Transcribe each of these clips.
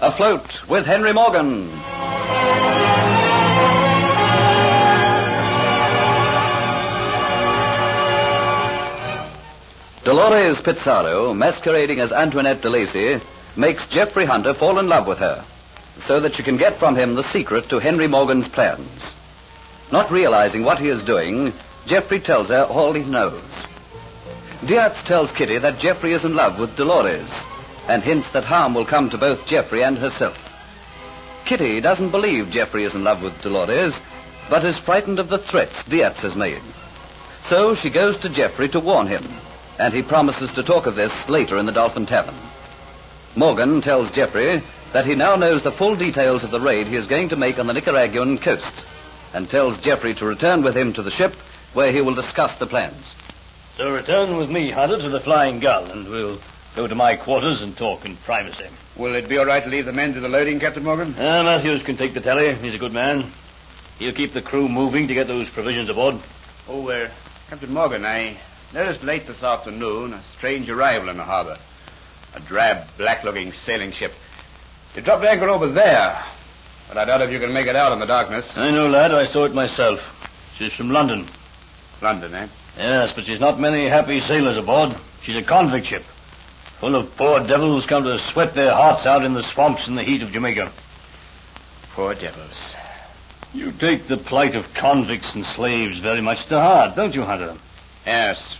Afloat with Henry Morgan. Dolores Pizarro, masquerading as Antoinette de Lacy, makes Jeffrey Hunter fall in love with her so that she can get from him the secret to Henry Morgan's plans. Not realizing what he is doing, Jeffrey tells her all he knows. Diaz tells Kitty that Jeffrey is in love with Dolores and hints that harm will come to both Jeffrey and herself. Kitty doesn't believe Jeffrey is in love with Dolores, but is frightened of the threats Diaz has made. So she goes to Jeffrey to warn him, and he promises to talk of this later in the Dolphin Tavern. Morgan tells Jeffrey that he now knows the full details of the raid he is going to make on the Nicaraguan coast, and tells Jeffrey to return with him to the ship where he will discuss the plans. So return with me, Hunter, to the Flying Gull, and we'll go to my quarters and talk in privacy. Will it be all right to leave the men to the loading, Captain Morgan? Uh, Matthews can take the tally. He's a good man. He'll keep the crew moving to get those provisions aboard. Oh, uh, Captain Morgan, I noticed late this afternoon a strange arrival in the harbor. A drab, black-looking sailing ship. It dropped anchor over there, but I doubt if you can make it out in the darkness. I know, lad. I saw it myself. She's from London. London, eh? Yes, but she's not many happy sailors aboard. She's a convict ship, full of poor devils come to sweat their hearts out in the swamps in the heat of Jamaica. Poor devils. You take the plight of convicts and slaves very much to heart, don't you, Hunter? Yes.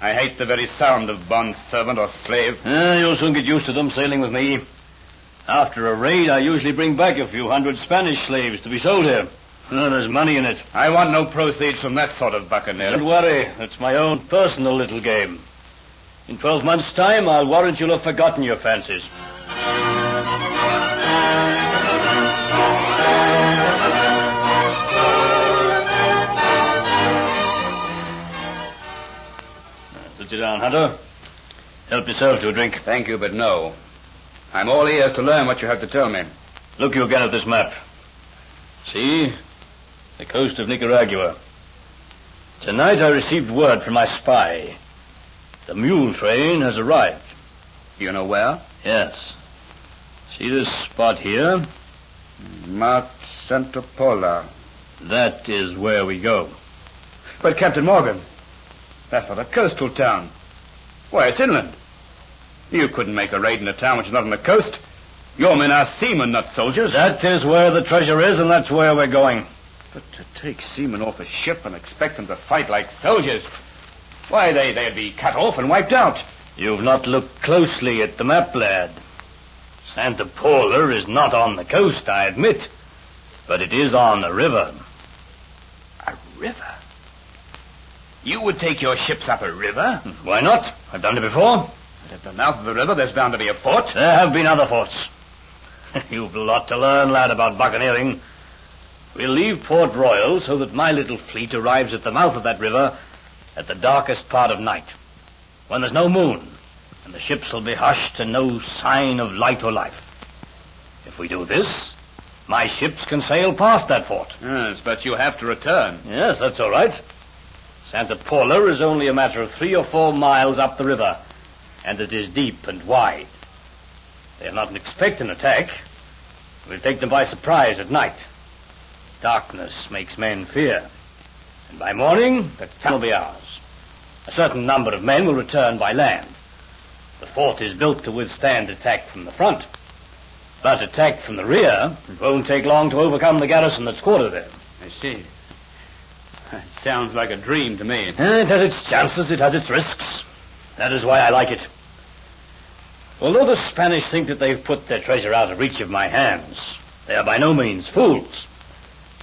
I hate the very sound of bond servant or slave. Uh, you'll soon get used to them sailing with me. After a raid, I usually bring back a few hundred Spanish slaves to be sold here. There's money in it. I want no proceeds from that sort of buccaneer. Don't worry. It's my own personal little game. In twelve months' time, I'll warrant you'll have forgotten your fancies. Sit you down, Hunter. Help yourself to a drink. Thank you, but no. I'm all ears to learn what you have to tell me. Look you again at this map. See? The coast of Nicaragua. Tonight I received word from my spy. The mule train has arrived. You know where? Yes. See this spot here? Mount Santa Paula. That is where we go. But, Captain Morgan, that's not a coastal town. Why, it's inland. You couldn't make a raid in a town which is not on the coast. Your men are seamen, not soldiers. That is where the treasure is, and that's where we're going. But to take seamen off a ship and expect them to fight like soldiers, why, they, they'd be cut off and wiped out. You've not looked closely at the map, lad. Santa Paula is not on the coast, I admit, but it is on a river. A river? You would take your ships up a river? Why not? I've done it before. And at the mouth of the river, there's bound to be a fort. There have been other forts. You've a lot to learn, lad, about buccaneering. We'll leave Port Royal so that my little fleet arrives at the mouth of that river at the darkest part of night, when there's no moon, and the ships will be hushed and no sign of light or life. If we do this, my ships can sail past that fort. Yes, but you have to return. Yes, that's all right. Santa Paula is only a matter of three or four miles up the river, and it is deep and wide. They'll not expect an attack. We'll take them by surprise at night. Darkness makes men fear. And by morning, the town will be ours. A certain number of men will return by land. The fort is built to withstand attack from the front. But attack from the rear, it won't take long to overcome the garrison that's quartered there. I see. It sounds like a dream to me. Eh, It has its chances, it has its risks. That is why I like it. Although the Spanish think that they've put their treasure out of reach of my hands, they are by no means fools.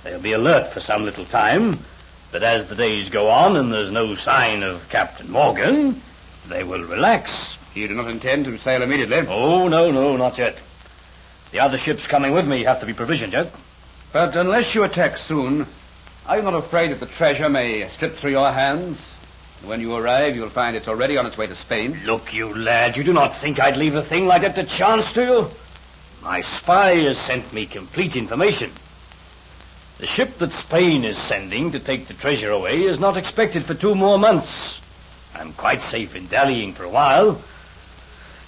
They'll be alert for some little time, but as the days go on and there's no sign of Captain Morgan, they will relax. You do not intend to sail immediately. Oh, no, no, not yet. The other ships coming with me have to be provisioned yet. But unless you attack soon, are you not afraid that the treasure may slip through your hands? And when you arrive, you'll find it's already on its way to Spain. Look, you lad, you do not think I'd leave a thing like that to chance, do you? My spy has sent me complete information. The ship that Spain is sending to take the treasure away is not expected for two more months. I'm quite safe in dallying for a while.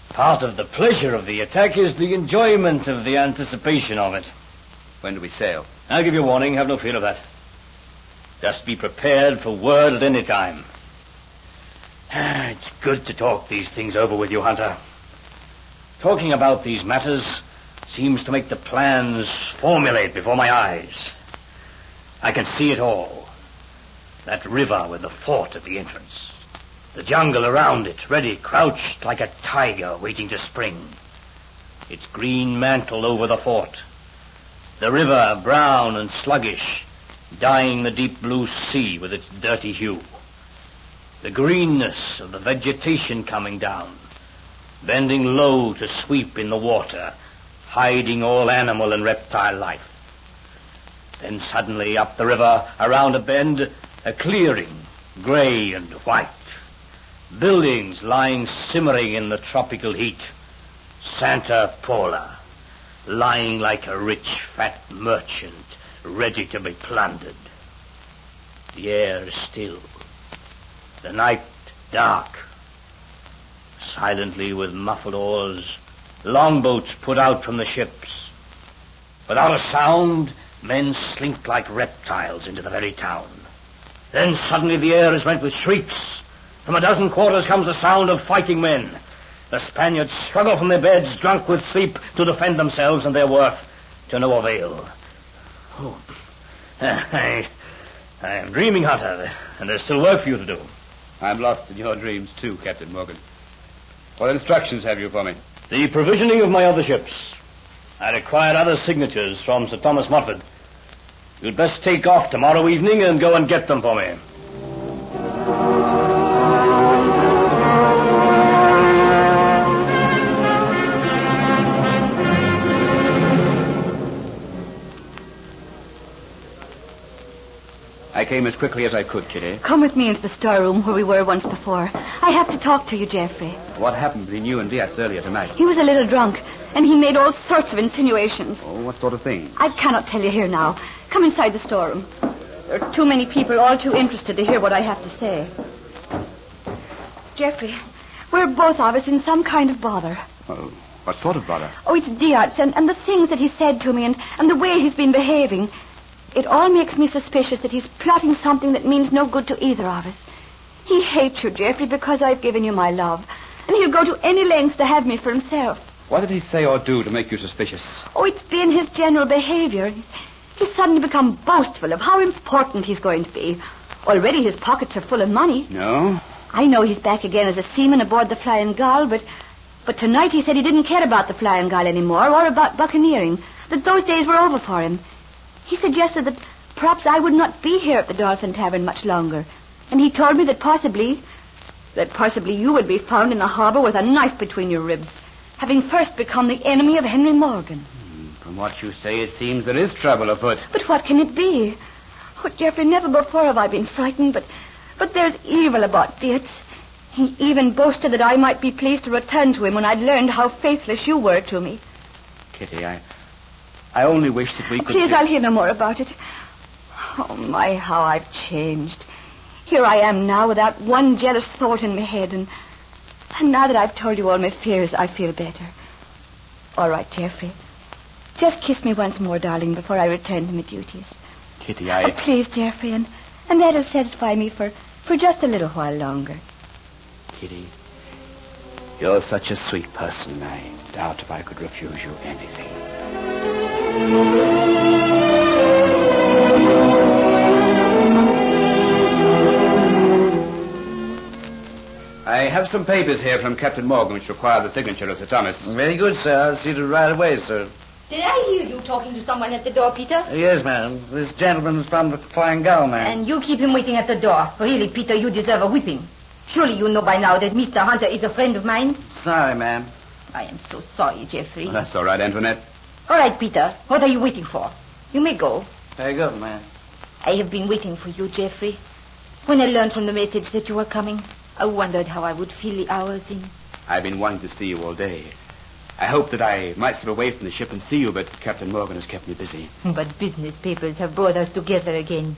Part of the pleasure of the attack is the enjoyment of the anticipation of it. When do we sail? I'll give you warning. Have no fear of that. Just be prepared for word at any time. Ah, It's good to talk these things over with you, Hunter. Talking about these matters seems to make the plans formulate before my eyes. I can see it all. That river with the fort at the entrance. The jungle around it, ready, crouched like a tiger waiting to spring. Its green mantle over the fort. The river, brown and sluggish, dyeing the deep blue sea with its dirty hue. The greenness of the vegetation coming down, bending low to sweep in the water, hiding all animal and reptile life. Then suddenly up the river, around a bend, a clearing, gray and white. Buildings lying simmering in the tropical heat. Santa Paula, lying like a rich, fat merchant, ready to be plundered. The air is still. The night dark. Silently with muffled oars, longboats put out from the ships. Without a sound, men slink like reptiles into the very town. Then suddenly the air is rent with shrieks. From a dozen quarters comes the sound of fighting men. The Spaniards struggle from their beds, drunk with sleep, to defend themselves and their worth, to no avail. Oh, I, I am dreaming, Hunter, and there's still work for you to do. I'm lost in your dreams, too, Captain Morgan. What instructions have you for me? The provisioning of my other ships. I require other signatures from Sir Thomas Motford. You'd best take off tomorrow evening and go and get them for me. I came as quickly as I could, Kitty. Come with me into the storeroom where we were once before. I have to talk to you, Geoffrey. What happened between you and Diaz earlier tonight? He was a little drunk, and he made all sorts of insinuations. Oh, what sort of thing? I cannot tell you here now. Come inside the storeroom. There are too many people all too interested to hear what I have to say. Geoffrey, we're both of us in some kind of bother. Oh, what sort of bother? Oh, it's Diaz and, and the things that he said to me and, and the way he's been behaving. It all makes me suspicious that he's plotting something that means no good to either of us. He hates you, Geoffrey, because I've given you my love. And he'll go to any lengths to have me for himself. What did he say or do to make you suspicious? Oh, it's been his general behavior. He's, he's suddenly become boastful of how important he's going to be. Already his pockets are full of money. No? I know he's back again as a seaman aboard the Flying Gull, but but tonight he said he didn't care about the Flying Gull anymore or about buccaneering. That those days were over for him. He suggested that perhaps I would not be here at the Dolphin Tavern much longer. And he told me that possibly that possibly you would be found in the harbor with a knife between your ribs, having first become the enemy of Henry Morgan. Hmm, from what you say, it seems there is trouble afoot. But what can it be? Oh, Geoffrey, never before have I been frightened, but but there's evil about Diaz. He even boasted that I might be pleased to return to him when I'd learned how faithless you were to me. Kitty, I. I only wish that we could. Please, I'll hear no more about it. Oh, my, how I've changed. Here I am now without one jealous thought in my head, and, and now that I've told you all my fears, I feel better. All right, Geoffrey. Just kiss me once more, darling, before I return to my duties. Kitty, I... Oh, please, Geoffrey, and, and that'll satisfy me for, for just a little while longer. Kitty, you're such a sweet person. I doubt if I could refuse you anything. I have some papers here from Captain Morgan which require the signature of Sir Thomas. Very good, sir. I'll see to it right away, sir. Did I hear you talking to someone at the door, Peter? Yes, madam. This gentleman's from the Flying Gull, ma'am. And you keep him waiting at the door. Really, Peter, you deserve a whipping. Surely you know by now that Mr. Hunter is a friend of mine. Sorry, ma'am. I am so sorry, Geoffrey. That's all right, Antoinette. All right, Peter. What are you waiting for? You may go. Very good, ma'am. I have been waiting for you, Geoffrey. When I learned from the message that you were coming, I wondered how I would fill the hours in. I've been wanting to see you all day. I hoped that I might slip away from the ship and see you, but Captain Morgan has kept me busy. But business papers have brought us together again.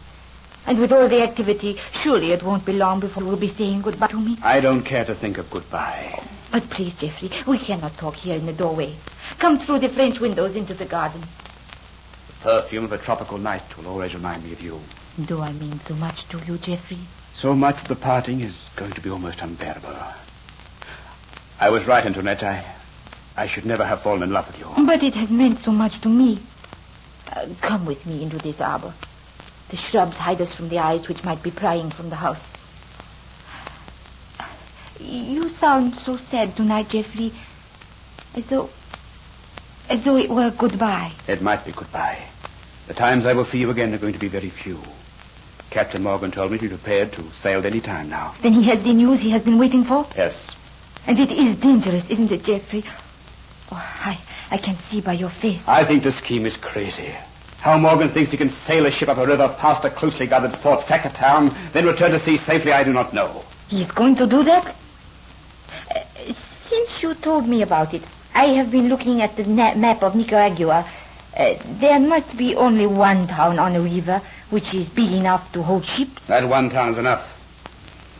And with all the activity, surely it won't be long before you'll be saying goodbye to me. I don't care to think of goodbye. But please, Jeffrey, we cannot talk here in the doorway. Come through the French windows into the garden. The perfume of a tropical night will always remind me of you. Do I mean so much to you, Geoffrey? So much the parting is going to be almost unbearable. I was right, Antoinette. I, I should never have fallen in love with you. But it has meant so much to me. Uh, come with me into this arbor. The shrubs hide us from the eyes which might be prying from the house. You sound so sad tonight, Geoffrey, As though. As though it were goodbye. It might be goodbye. The times I will see you again are going to be very few. Captain Morgan told me to be prepared to sail at any time now. Then he has the news he has been waiting for? Yes. And it is dangerous, isn't it, Geoffrey? Oh, I, I can see by your face. I think the scheme is crazy. How Morgan thinks he can sail a ship up a river past a closely guarded fort, sack a town, then return to sea safely, I do not know. He's going to do that? Uh, since you told me about it, I have been looking at the na- map of Nicaragua. Uh, there must be only one town on the river which is big enough to hold ships. That one town is enough.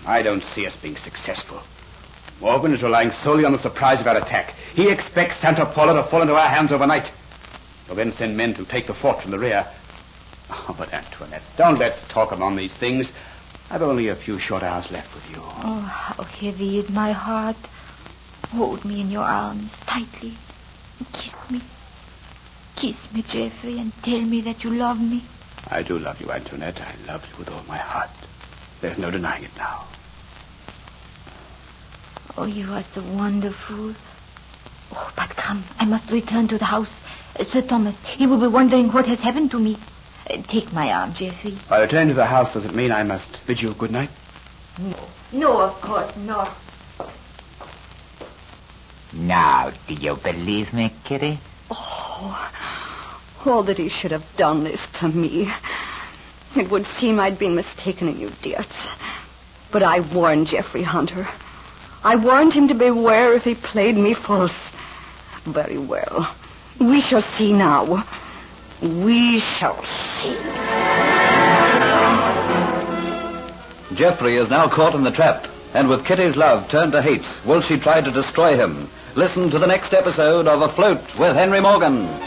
I don't see us being successful. Morgan is relying solely on the surprise of our attack. He expects Santa Paula to fall into our hands overnight. He'll then send men to take the fort from the rear. Oh, but Antoinette, don't let's talk among these things. I've only a few short hours left with you. Oh, how heavy is my heart. Hold me in your arms tightly and kiss me. Kiss me, Jeffrey, and tell me that you love me. I do love you, Antoinette. I love you with all my heart. There's no denying it now. Oh, you are so wonderful. Oh, but come, I must return to the house. Sir Thomas, he will be wondering what has happened to me. Uh, take my arm, Jeffrey. By returning to the house, does it mean I must bid you good night? No. No, of course not. Now, do you believe me, Kitty? Oh, all that he should have done this to me. It would seem I'd been mistaken in you, Diaz. But I warned Jeffrey Hunter. I warned him to beware if he played me false. Very well. We shall see now. We shall see. Geoffrey is now caught in the trap, and with Kitty's love turned to hate, will she try to destroy him? Listen to the next episode of Afloat with Henry Morgan.